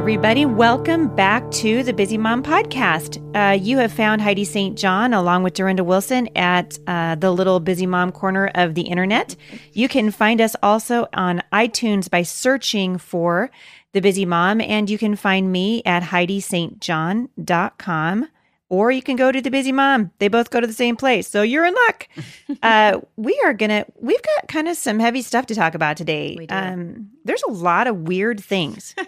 everybody. Welcome back to the Busy Mom Podcast. Uh, you have found Heidi St. John along with Dorinda Wilson at uh, the little Busy Mom corner of the internet. You can find us also on iTunes by searching for The Busy Mom, and you can find me at HeidiSt.John.com or you can go to the busy mom they both go to the same place so you're in luck uh, we are gonna we've got kind of some heavy stuff to talk about today We do. um, there's a lot of weird things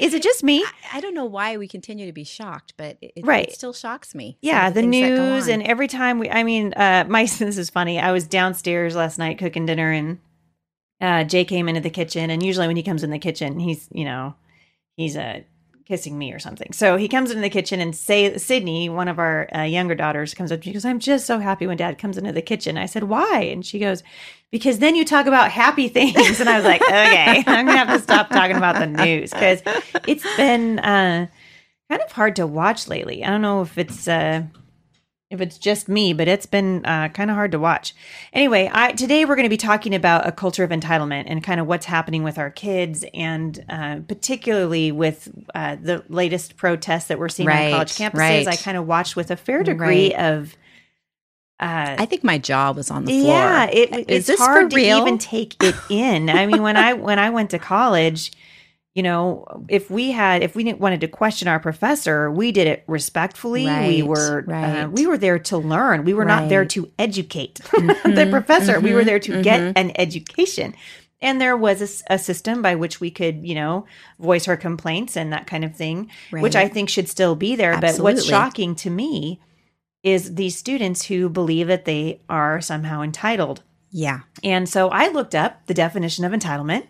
is it just me I, I don't know why we continue to be shocked, but it, Right. it still shocks me. yeah the things that go news and every time we i mean uh my this is funny i was downstairs last night cooking dinner and uh jay came into the kitchen and usually when he comes in the kitchen he's you know he's uh kissing me or something. So he comes into the kitchen and say sydney one of our uh, younger daughters comes up she goes i'm just so happy when dad comes into the kitchen. I said why? And she goes because then you talk about happy things. And i was like okay i'm gonna have to stop talking about the news. Because it's been uh kind of hard to watch lately. I don't know if it's uh if it's just me, but it's been uh, kind of hard to watch. Anyway, I, today we're going to be talking about a culture of entitlement and kind of what's happening with our kids, and uh, particularly with uh, the latest protests that we're seeing on college campuses. right. I kind of watched with a fair degree of. Uh, I think my jaw was on the floor. yeah, it, Is it's this hard for to even take it in. I mean, when I when I went to college, you know, if we had if we didn't wanted to question our professor, we did it respectfully. we Right, were uh, we were there to learn. We were not there to educate mm-hmm, the professor. we were mm-hmm, there to get mm-hmm. an education. And there was a system by which we could, you know, voice our complaints and that kind of thing, which I think should still be there. But what's shocking to me is these students who believe that they are somehow entitled. Yeah. And so I looked up the definition of entitlement.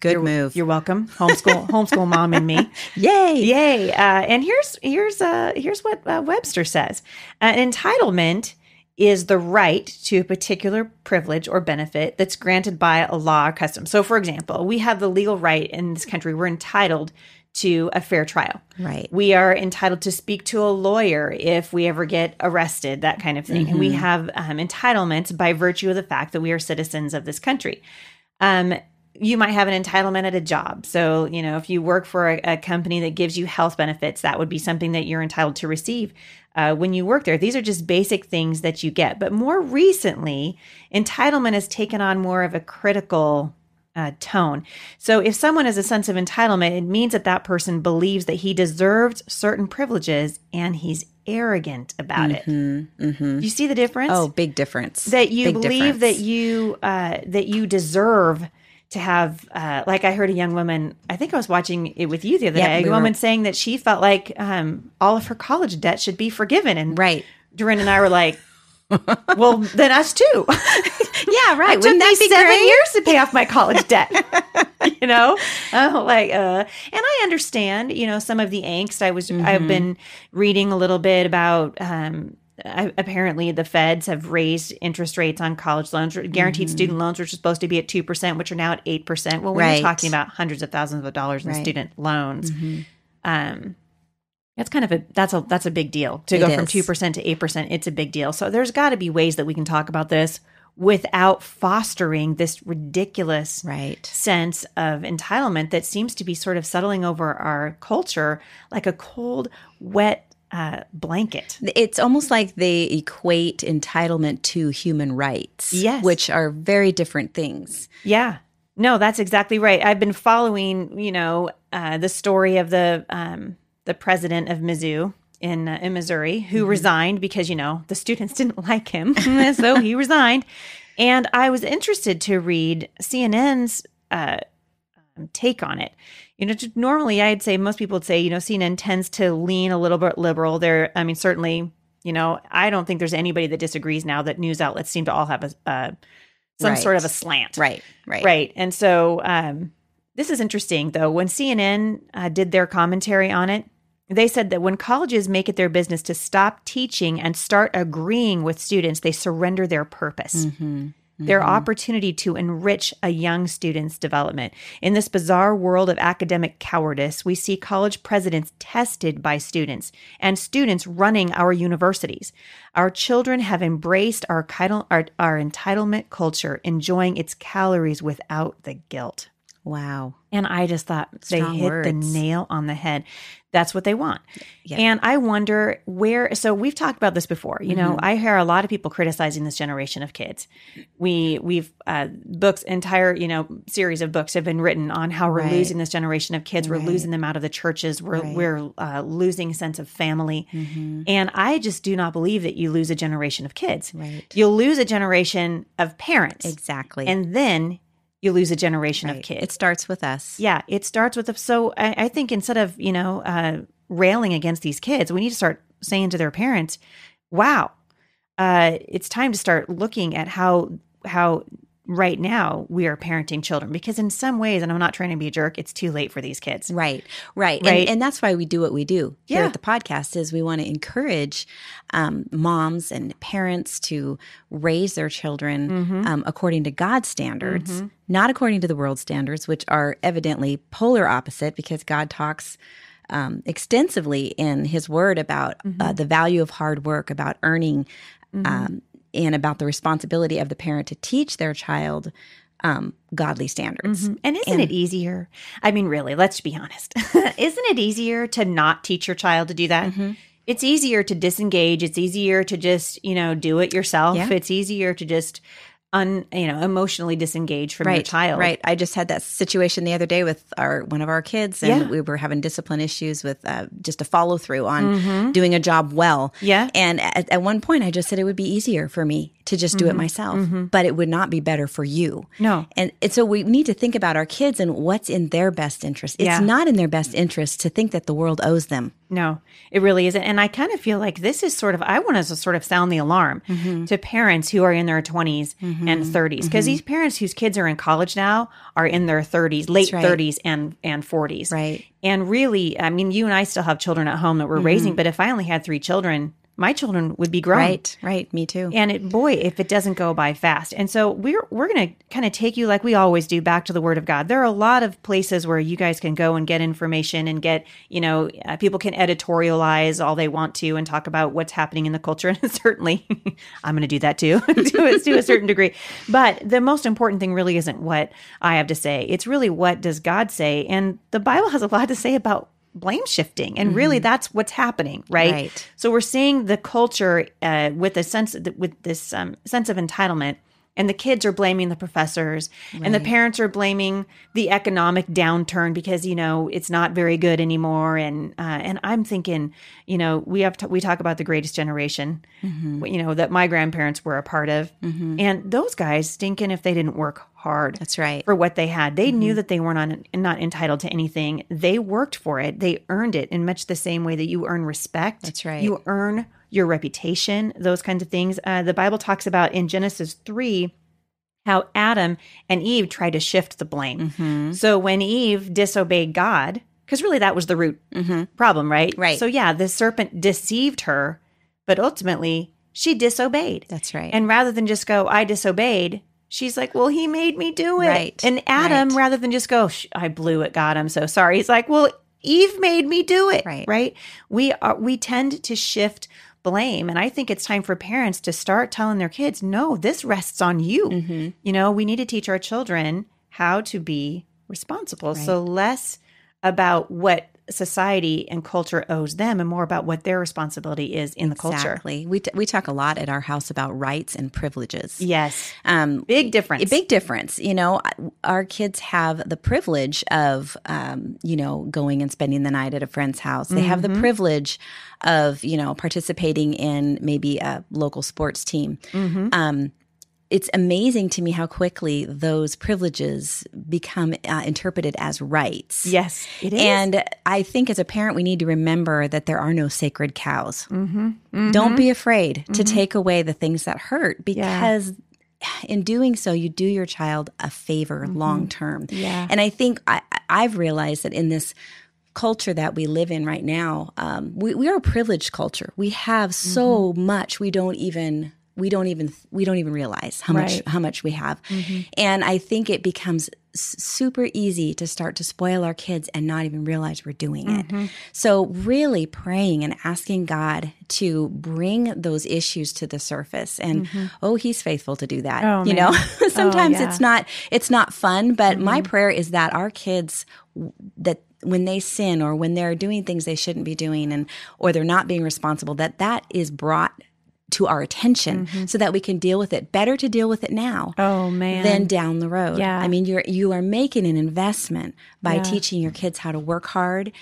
Good you're, move. You're welcome, homeschool homeschool mom and me. Yay. Yay! Uh, and here's here's uh, here's what uh, Webster says: An entitlement is the right to a particular privilege or benefit that's granted by a law or custom. So, for example, we have the legal right in this country; we're entitled to a fair trial. Right. We are entitled to speak to a lawyer if we ever get arrested, that kind of thing. And we have um, entitlements by virtue of the fact that we are citizens of this country. Um, you might have an entitlement at a job. So, you know, if you work for a, a company that gives you health benefits, that would be something that you're entitled to receive uh, when you work there. These are just basic things that you get. But more recently, entitlement has taken on more of a critical uh, tone. So if someone has a sense of entitlement, it means that that person believes that he deserves certain privileges and he's arrogant about it. Mm-hmm. You see the difference? Oh, big difference. that you Big believe difference. that you uh, that you deserve to have uh, like I heard a young woman I think I was watching it with you the other Yeah, day a we were- woman saying that she felt like um, all of her college debt should be forgiven and Right. Durin and I were like well then us too Yeah, right. it took me that be seven great? years to pay off my college debt. you know, oh, like, uh, and I understand, you know, some of the angst. I was, I've Mm-hmm. been reading a little bit about. Um, apparently, the feds have raised interest rates on college loans, guaranteed student loans, which are supposed to be at two percent, which are now at eight percent. Well, when Mm-hmm. Right. you're talking about hundreds of thousands of dollars in Right. student loans, Mhm. um, that's kind of a that's a that's a big deal to It go from two percent to eight percent. It's a big deal. So there's got to be ways that we can talk about this without fostering this ridiculous Right. sense of entitlement that seems to be sort of settling over our culture like a cold, wet uh, blanket. It's almost like they equate entitlement to human rights, Yes. which are very different things. Yeah. No, that's exactly right. I've been following, you know, uh, the story of the um, the president of Mizzou in uh, in Missouri who resigned because you know the students didn't like him, so he resigned. And I was interested to read CNN's uh, um, take on it. You know, normally I'd say most people would say, you know, CNN tends to lean a little bit liberal. There, I mean, certainly, you know, I don't think there's anybody that disagrees now that news outlets seem to all have a, uh, some Right. sort of a slant, Right. Right. Right. And so um, this is interesting, though. When CNN uh, did their commentary on it, they said that when colleges make it their business to stop teaching and start agreeing with students, they surrender their purpose, Mhm. their opportunity to enrich a young student's development. In this bizarre world of academic cowardice, we see college presidents tested by students and students running our universities. Our children have embraced our, our, our entitlement culture, enjoying its calories without the guilt. Wow. And I just thought they hit the nail on the head. That's what they want. Yeah. And I wonder where, so we've talked about this before. You Mm-hmm. know, I hear a lot of people criticizing this generation of kids. We, we've, uh, books, entire, you know, series of books have been written on how we're Right. losing this generation of kids. We're losing them out of the churches. We're, Right. we're uh, losing sense of family. Mm-hmm. And I just do not believe that you lose a generation of kids. Right. You'll lose a generation of parents. Exactly. And then you lose a generation of kids. It starts with us. Yeah, it starts with a, so I, I think instead of you know uh, railing against these kids, we need to start saying to their parents, "Wow, uh, it's time to start looking at how how right now we are parenting children because in some ways, and I'm not trying to be a jerk, it's too late for these kids. Right, right, Right. And, and that's why we do what we do here Yeah. at the podcast. Is we want to encourage um, moms and parents to raise their children Mm-hmm. um, according to God's standards, not according to the world standards, which are evidently polar opposite. Because God talks um, extensively in His Word about Mm-hmm. uh, the value of hard work, about earning, um, and about the responsibility of the parent to teach their child um, godly standards. And isn't it easier? I mean, really, let's be honest. isn't it easier to not teach your child to do that? Mm-hmm. It's easier to disengage. It's easier to just, you know, do it yourself. Yeah. It's easier to just un, you know, emotionally disengage from your child. right i just had that situation the other day with our one of our kids and Yeah. we were having discipline issues with uh, just a follow through on doing a job well Mm-hmm. Yeah. and at, at one point i just said it would be easier for me to just do it myself but it would not be better for you Mm-hmm. No. and, and so we need to think about our kids and what's in their best interest it's Yeah. not in their best interest to think that the world owes them No, it really isn't. And I kind of feel like this is sort of, I want us to sort of sound the alarm Mm-hmm. to parents who are in their 20s and 30s. Because these parents whose kids are in college now are in their 30s, late right. 30s and, and 40s. Right. And really, I mean, you and I still have children at home that we're raising, but if I only had three children, my children would be grown. Right right me too And it, boy, if it doesn't go by fast. And so we're we're going to kind of take you like we always do back to the Word of God. There are a lot of places where you guys can go and get information and get you know uh, people can editorialize all they want to and talk about what's happening in the culture. And certainly, I'm going to do that too to, a, to a certain degree. But the most important thing really isn't what I have to say. It's really what does God say. And the Bible has a lot to say about blame shifting and really that's what's happening right? Right. so we're seeing the culture uh, with a sense with this um, sense of entitlement and the kids are blaming the professors and the parents are blaming the economic downturn because you know it's not very good anymore and uh, and i'm thinking you know we have to, we talk about the greatest generation mm-hmm. you know that my grandparents were a part of mm-hmm. and those guys stinking if they didn't work hard that's right for what they had. They knew mm-hmm. that they were not on not entitled to anything. They worked for it. They earned it in much the same way that you earn respect. That's right. You earn your reputation, those kinds of things. Uh, the Bible talks about in Genesis 3 how Adam and Eve tried to shift the blame. Mm-hmm. So when Eve disobeyed God, because really that was the root problem, right? Mm-hmm. Right. So yeah, the serpent deceived her, but ultimately she disobeyed. that's right And rather than just go, I disobeyed, she's like, well, he made me do it. Right, And Adam, right. rather than just go, I blew it, God, I'm so sorry. He's like, well, Eve made me do it. Right. Right. We are, we tend to shift blame. And I think it's time for parents to start telling their kids, no, this rests on you. Mm-hmm. You know, we need to teach our children how to be responsible. So less about what society and culture owes them and more about what their responsibility is in the culture. Exactly. We, t- we talk a lot at our house about rights and privileges. Yes. Um, Big difference. big difference. You know, our kids have the privilege of, um, you know, going and spending the night at a friend's house. They have the Mm-hmm. privilege of, you know, participating in maybe a local sports team. Mm-hmm. Um, it's amazing to me how quickly those privileges become uh, interpreted as rights. Yes, it is. And I think as a parent, we need to remember that there are no sacred cows. Mm-hmm. Don't be afraid to take away the things that hurt because in doing so, you do your child a favor long term. Mm-hmm. Yeah. And I think I, I've realized that in this culture that we live in right now, um, we, we are a privileged culture. We have so Mm-hmm. much we don't even we don't even we don't even realize how much how much we have. Mm-hmm. And i think it becomes super easy to start to spoil our kids and not even realize we're doing it. Mm-hmm. So really praying and asking god to bring those issues to the surface. And mm-hmm. oh he's faithful to do that Oh, you man. know sometimes oh, yeah. it's not it's not fun but my prayer is that our kids that when they sin or when they're doing things they shouldn't be doing and or they're not being responsible that that is brought to our attention mm-hmm. so that we can deal with it better to deal with it now Oh man. than down the road Yeah. i mean you're you are making an investment by Yeah. teaching your kids how to work hard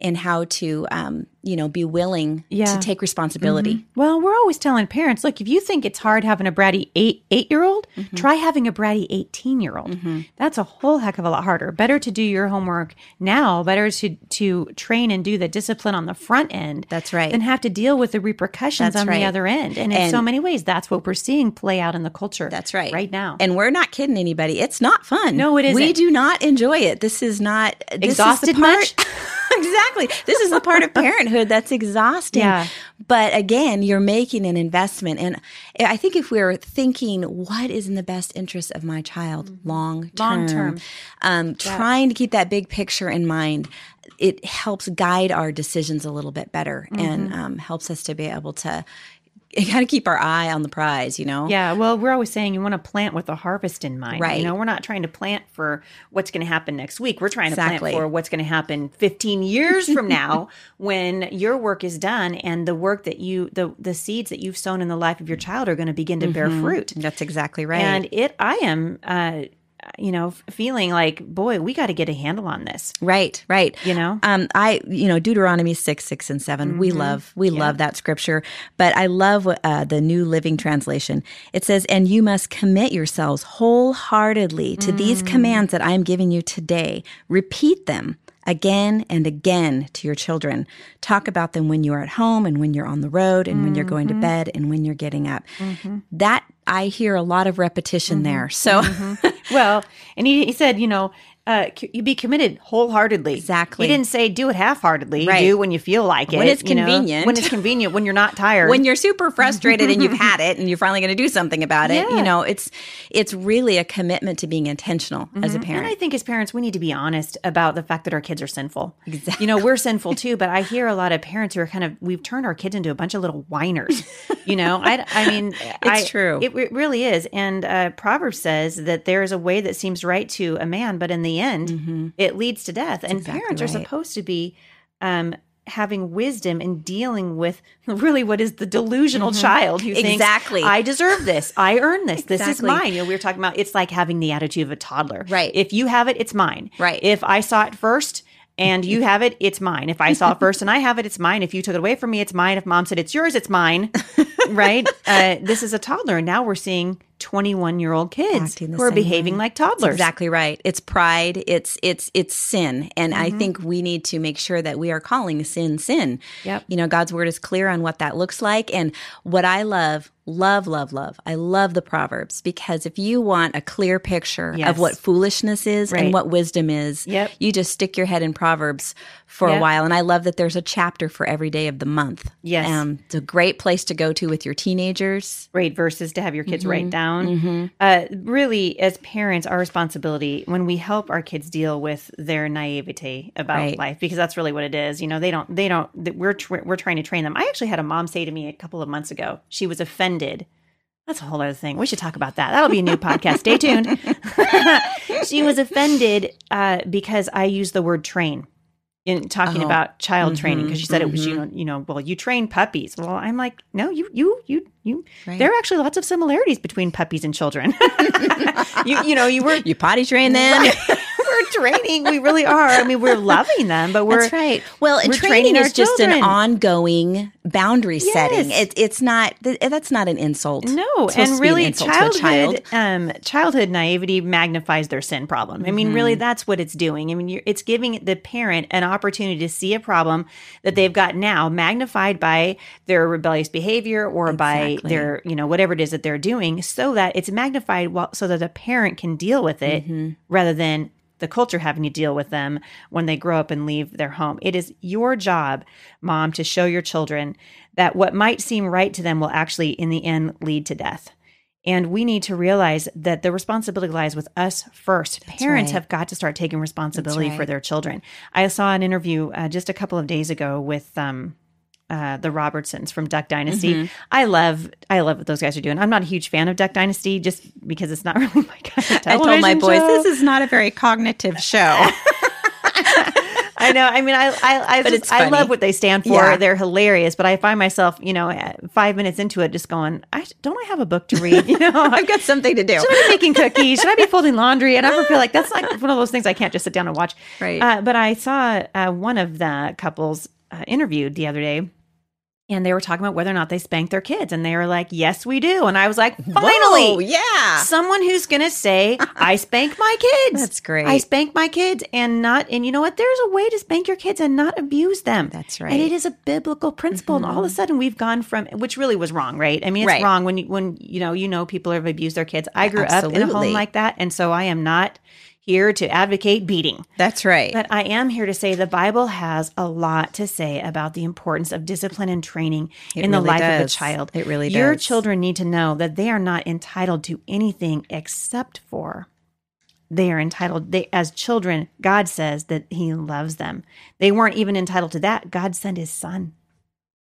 and how to um, you know be willing Yeah. to take responsibility Well, we're always telling parents, look, if you think it's hard having a bratty eight eight year old, Mm-hmm. try having a bratty eighteen year old. That's a whole heck of a lot harder. Better to do your homework now. Better to to train and do the discipline on the front end. That's right. Than have to deal with the repercussions That's on right. the other end. And in so many ways, that's what we're seeing play out in the culture. That's right. Right now. And we're not kidding anybody. It's not fun. No, it We do not enjoy it. This is not this Exhausted is much? exactly. This is the part of parenthood that's exhausting. Yeah. But again, you're making an investment. And I think if we're thinking, what is in the best interest of my child long term, Long term. um, trying to keep that big picture in mind, it helps guide our decisions a little bit better and Mm-hmm. um, helps us to be able to kind of keep our eye on the prize, you know? Yeah, well, we're always saying you want to plant with a harvest in mind. Right. You know, we're not trying to plant for what's going to happen next week. We're trying to plant for what's going to happen 15 years from now when your work is done and the work that you the the seeds that you've sown in the life of your child are going to begin to bear fruit. That's exactly right. And it I am uh you know, feeling like, boy, we got to get a handle on this. Right, right. You know? um, I, you know, Deuteronomy six, six, and 7 We love, we love that scripture. But I love uh, the New Living Translation. It says, "And you must commit yourselves wholeheartedly to these commands that I am giving you today. Repeat them." Again and again to your children. Talk about them when you are at home and when you're on the road and when you're going to mm-hmm. bed and when you're getting up. Mm-hmm. That I hear a lot of repetition mm-hmm. there. So, Well, and he, he said, you know, uh, you be committed wholeheartedly. Exactly. He didn't say do it half-heartedly. Right. Do when you feel like it. When it's you know, convenient. when it's convenient. When you're not tired. when you're super frustrated and you've had it and you're finally going to do something about it Yeah. you know it's it's really a commitment to being intentional as a parent. And I think as parents, we need to be honest about the fact that our kids are sinful. Exactly. You know, we're sinful too, but I hear a lot of parents who are kind of, we've turned our kids into a bunch of little whiners. You know, I, I mean, it's true. It, it really is. And uh, Proverbs says that there is a way that seems right to a man, but in the end, it leads to death. and exactly parents are supposed to be, um, having wisdom in dealing with really what is the delusional child who thinks Exactly. I deserve this. I earn this. This is mine. You know, we were talking about it's like having the attitude of a toddler. Right. If you have it, it's mine. Right. If I saw it first and you have it, it's mine. If I saw it first and I have it, it's mine. If you took it away from me, it's mine. If mom said it's yours, it's mine. right? Uh, this is a toddler. And now we're seeing 21 year old kids who are behaving way. like toddlers. exactly right it's pride it's it's it's sin and i Mm-hmm. think we need to make sure that we are calling sin sin Yep. you know god's word is clear on what that looks like and what i love love love love i love the proverbs because if you want a clear picture Yes. of what foolishness is Right. and what wisdom is Yep. you just stick your head in proverbs for a while and i love that there's a chapter for every day of the month Yes. um, it's a great place to go to with your teenagers great verses to have your kids Mm-hmm. write down. Uh, really, as parents, our responsibility when we help our kids deal with their naivete about Right. life, because that's really what it is. You know, they don't, they don't. We're we're trying to train them. I actually had a mom say to me a couple of months ago, she was offended. That's a whole other thing. We should talk about that. That'll be a new podcast. Stay tuned. she was offended uh, because I used the word train in talking Oh. about child Mhm, training because she said it was you know you know well you train puppies. Well, I'm like no you you you you. Right. There are actually lots of similarities between puppies and children. you you know you were you potty train them Right. we're training. We really are. I mean, we're loving them, but we're That's right. Well, and training, training is just an ongoing boundary setting. Yes. It, it's not. th- That's not an insult. No, and really, insult to a childhood, child. um, childhood naivety magnifies their sin problem. I mean, Mm-hmm. really, that's what it's doing. I mean, you're, it's giving the parent an opportunity to see a problem that they've got now, magnified by their rebellious behavior or by their, you know, whatever it is that they're doing, so that it's magnified, while, so that the parent can deal with it Mm-hmm. rather than the culture having to deal with them when they grow up and leave their home. It is your job, mom, to show your children that what might seem right to them will actually, in the end, lead to death. And we need to realize that the responsibility lies with us first. That's Parents right. have got to start taking responsibility That's for their children. I saw an interview uh, just a couple of days ago with um, uh, the Robertsons from Duck Dynasty. Mm-hmm. I love, I love what those guys are doing. I'm not a huge fan of Duck Dynasty just because it's not really my kind of I told my television boys, show. this is not a very cognitive show. I know. I mean, I I I, just, I love what they stand for. Yeah. They're hilarious. But I find myself, you know, five minutes into it, just going, I don't I have a book to read? You know, I've got something to do. should I be making cookies? Should I be folding laundry? And I ever feel like that's like one of those things I can't just sit down and watch. Right. Uh, but I saw uh, one of the couples uh, interviewed the other day. And they were talking about whether or not they spanked their kids. And they were like, yes, we do. And I was like, finally, Whoa, yeah. someone who's going to say, I spank my kids. That's great. I spank my kids and not, and you know what? There's a way to spank your kids and not abuse them. That's right. Mm-hmm. it is a biblical principle. And all of a sudden we've gone from, which really was wrong, right? I mean, it's Right. wrong when you, when, you know, you know, people have abused their kids. I grew up in a home like that. And so I am not here to advocate beating. That's right. But I am here to say the Bible has a lot to say about the importance of discipline and training It in the really life of a child. It really does. Your does. children need to know that they are not entitled to anything except for they are entitled they as children God says that he loves them. They weren't even entitled to that. God sent his son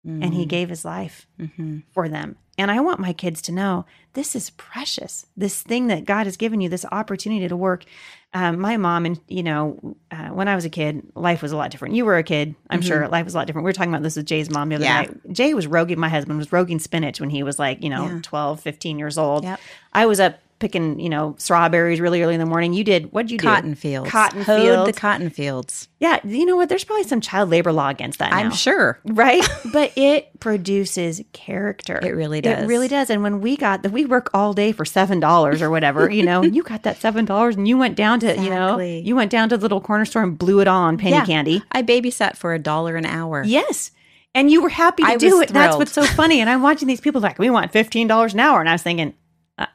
and he gave his life Mhm. for them. And I want my kids to know this is precious. This thing that God has given you, this opportunity to work. Um, my mom, and you know, uh, when I was a kid, life was a lot different. You were a kid, I'm sure life was a lot different. We were talking about this with Jay's mom the other Yeah. night. Jay was roguing, my husband was roguing spinach when he was like, you know, Yeah. 12, 15 years old. Yep. I was up picking, you know, strawberries really early in the morning. You did, what'd you do? Cotton fields. Cotton Hoed fields. the cotton fields. yeah. You know what? There's probably some child labor law against that I'm sure. right? but it produces character. It really does. It really does. And when we got that, we work all day for seven dollars or whatever. You know, you got that seven dollars, and you went down to you know, you went down to the little corner store and blew it all on penny Yeah. candy. I babysat for a dollar an hour. Yes. And you were happy to I do it. That's what's so funny. And I'm watching these people like, we want fifteen dollars an hour, and I was thinking, I,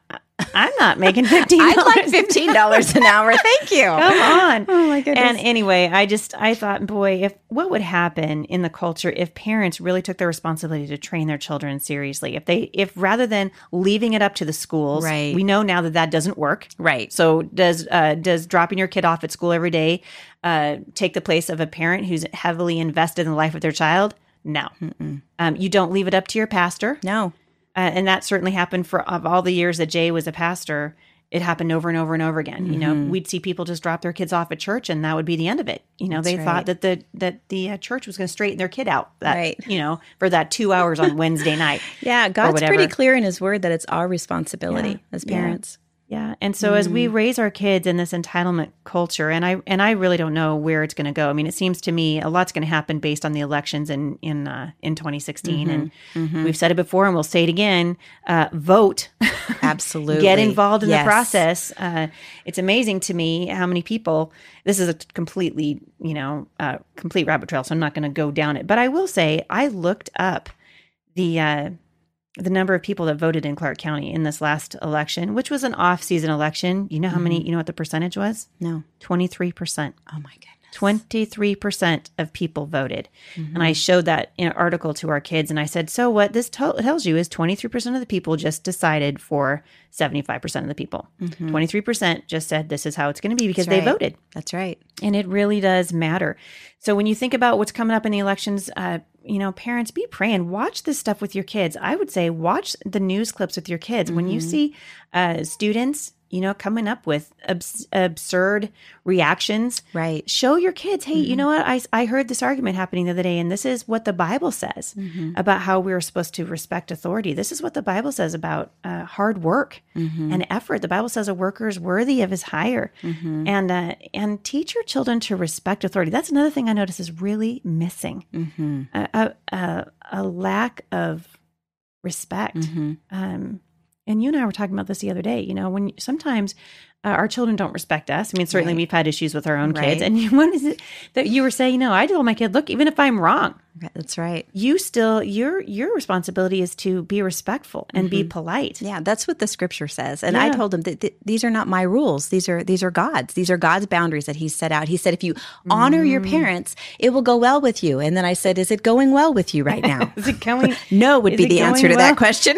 I'm not making fifteen. I'd like fifteen dollars an hour. Thank you. Come on. Oh my goodness. And anyway, I just I thought, boy, if what would happen in the culture if parents really took the responsibility to train their children seriously? If they if rather than leaving it up to the schools, Right. We know now that that doesn't work. right. So does uh, does dropping your kid off at school every day uh, take the place of a parent who's heavily invested in the life of their child? No. Um, you don't leave it up to your pastor. No. Uh, and that certainly happened for of all the years that Jay was a pastor. It happened over and over and over again. You know, we'd see people just drop their kids off at church, and that would be the end of it. You know, they That's thought that the that the uh, church was going to straighten their kid out. That Right. you know, for that two hours on Wednesday night. Yeah, God's pretty clear in His Word that it's our responsibility Yeah. as parents. Yeah, and so as Mm. we raise our kids in this entitlement culture, and I and I really don't know where it's going to go. I mean, it seems to me a lot's going to happen based on the elections in in uh, in 2016, Mm-hmm. and we've said it before, and we'll say it again: uh, vote. Absolutely. get involved in Yes. the process. Uh, it's amazing to me how many people. This is a completely, you know, uh, complete rabbit trail, so I'm not going to go down it. But I will say, I looked up the uh, the number of people that voted in Clark County in this last election, which was an off-season election. You know how many? Mm-hmm. You know what the percentage was? No. Twenty three percent. Oh my goodness. 23% of people voted. And I showed that in an article to our kids. And I said, so what this to- tells you is 23% of the people just decided for 75% of the people. 23% just said this is how it's going to be because they voted. That's right. And it really does matter. So when you think about what's coming up in the elections, uh, you know, parents, be praying. Watch this stuff with your kids. I would say watch the news clips with your kids. When you see uh, students, you know, coming up with abs- absurd reactions, Right. show your kids, hey, you know what? I, I heard this argument happening the other day, and this is what the Bible says about how we're supposed to respect authority. This is what the Bible says about uh, hard work and effort. The Bible says a worker is worthy of his hire, and uh, and teach your children to respect authority. That's another thing I notice is really missing Mm-hmm. a, a, a, a lack of respect. Mm-hmm. Um, and you and I were talking about this the other day. You know, when sometimes uh, our children don't respect us. I mean, certainly Right. we've had issues with our own kids. Right. And what is it that you were saying? No, I told my kid, look, even if I'm wrong, That's right. you still your your responsibility is to be respectful and be polite. Yeah, that's what the scripture says. And I told him that th- these are not my rules. These are these are God's. These are God's boundaries that He set out. He said, if you honor your Mm. parents, it will go well with you. And then I said, is it going well with you right now? Is it going? no would be the answer to well? that question.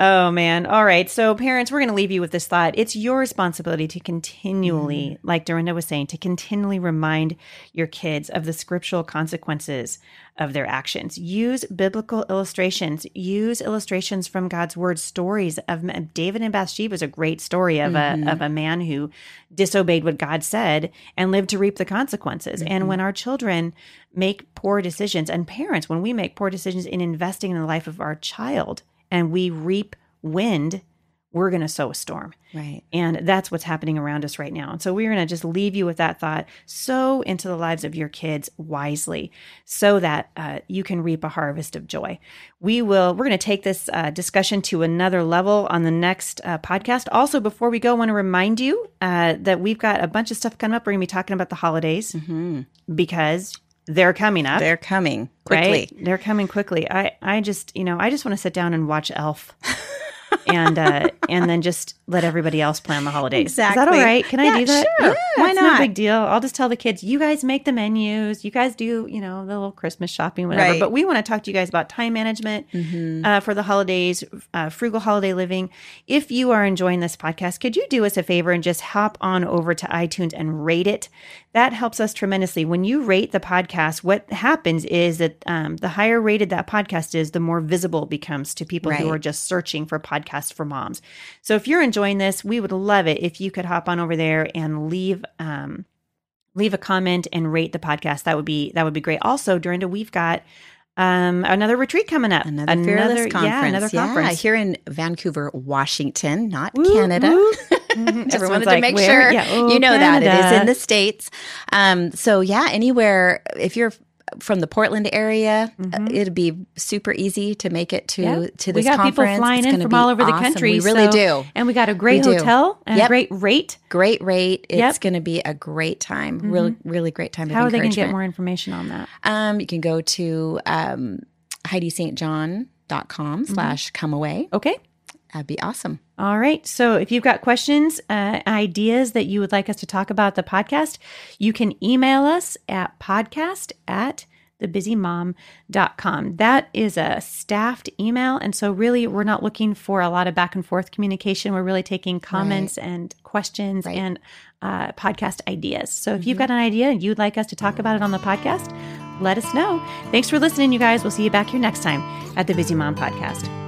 Oh man. All right. So parents, we're going to leave you with this thought. It's your responsibility to continually, mm-hmm. like Dorinda was saying, to continually remind your kids of the scriptural consequences of their actions. Use biblical illustrations. Use illustrations from God's word. Stories of David and Bathsheba is a great story of a mm-hmm. of a man who disobeyed what God said and lived to reap the consequences. And mm-hmm. when our children make poor decisions, and parents, when we make poor decisions in investing in the life of our child, and we reap wind, we're going to sow a storm. right. And that's what's happening around us right now. And so we're going to just leave you with that thought. Sow into the lives of your kids wisely so that uh, you can reap a harvest of joy. We will, we're going to take this uh, discussion to another level on the next uh, podcast. Also, before we go, I want to remind you uh, that we've got a bunch of stuff coming up. We're going to be talking about the holidays because they're coming up. They're coming quickly. Right? They're coming quickly. I, I just, you know, I just want to sit down and watch Elf. and uh, and then just let everybody else plan the holidays. Is that all right? Can I do that? sure. Why it's no not? big deal. I'll just tell the kids, you guys make the menus. You guys do, you know, the little Christmas shopping, whatever. Right. Mm-hmm. But we want to talk to you guys about time management uh, for the holidays, uh, frugal holiday living. If you are enjoying this podcast, could you do us a favor and just hop on over to iTunes and rate it? That helps us tremendously. When you rate the podcast, what happens is that um, the higher rated that podcast is, the more visible it becomes to people who are just searching for podcasts for moms. So if you're enjoying this, we would love it if you could hop on over there and leave um, leave a comment and rate the podcast. That would be that would be great. Also, Dorinda, we've got um, another retreat coming up. Another fearless conference. Yeah, another conference. here in Vancouver, Washington, not Woo, Canada. woo. Just Everyone's wanted like, to make "Where?" sure Yeah, oh, you know that it is in the states. Um, so yeah, anywhere if you're from the Portland area, uh, it'd be super easy to make it to Mm-hmm. Yeah. to we this got conference. people flying It's in from be all over the country. We really so- do. and we got a great We do. hotel and a great rate. Great rate. It's Yep. Mm-hmm. going to be a great time. Really, really great time. How are they going to get more information on that? Um, you can go to um, HeidiSt.John.com Mm-hmm. slash come away. Okay. That'd be awesome. All right. So if you've got questions, uh, ideas that you would like us to talk about the podcast, you can email us at podcast at thebusymom.com. That is a staffed email. And so, really, we're not looking for a lot of back and forth communication. We're really taking comments and questions Right. Mm-hmm. and uh, podcast ideas. So, if you've got an idea and you'd like us to talk about it on the podcast, let us know. Thanks for listening, you guys. We'll see you back here next time at the Busy Mom Podcast.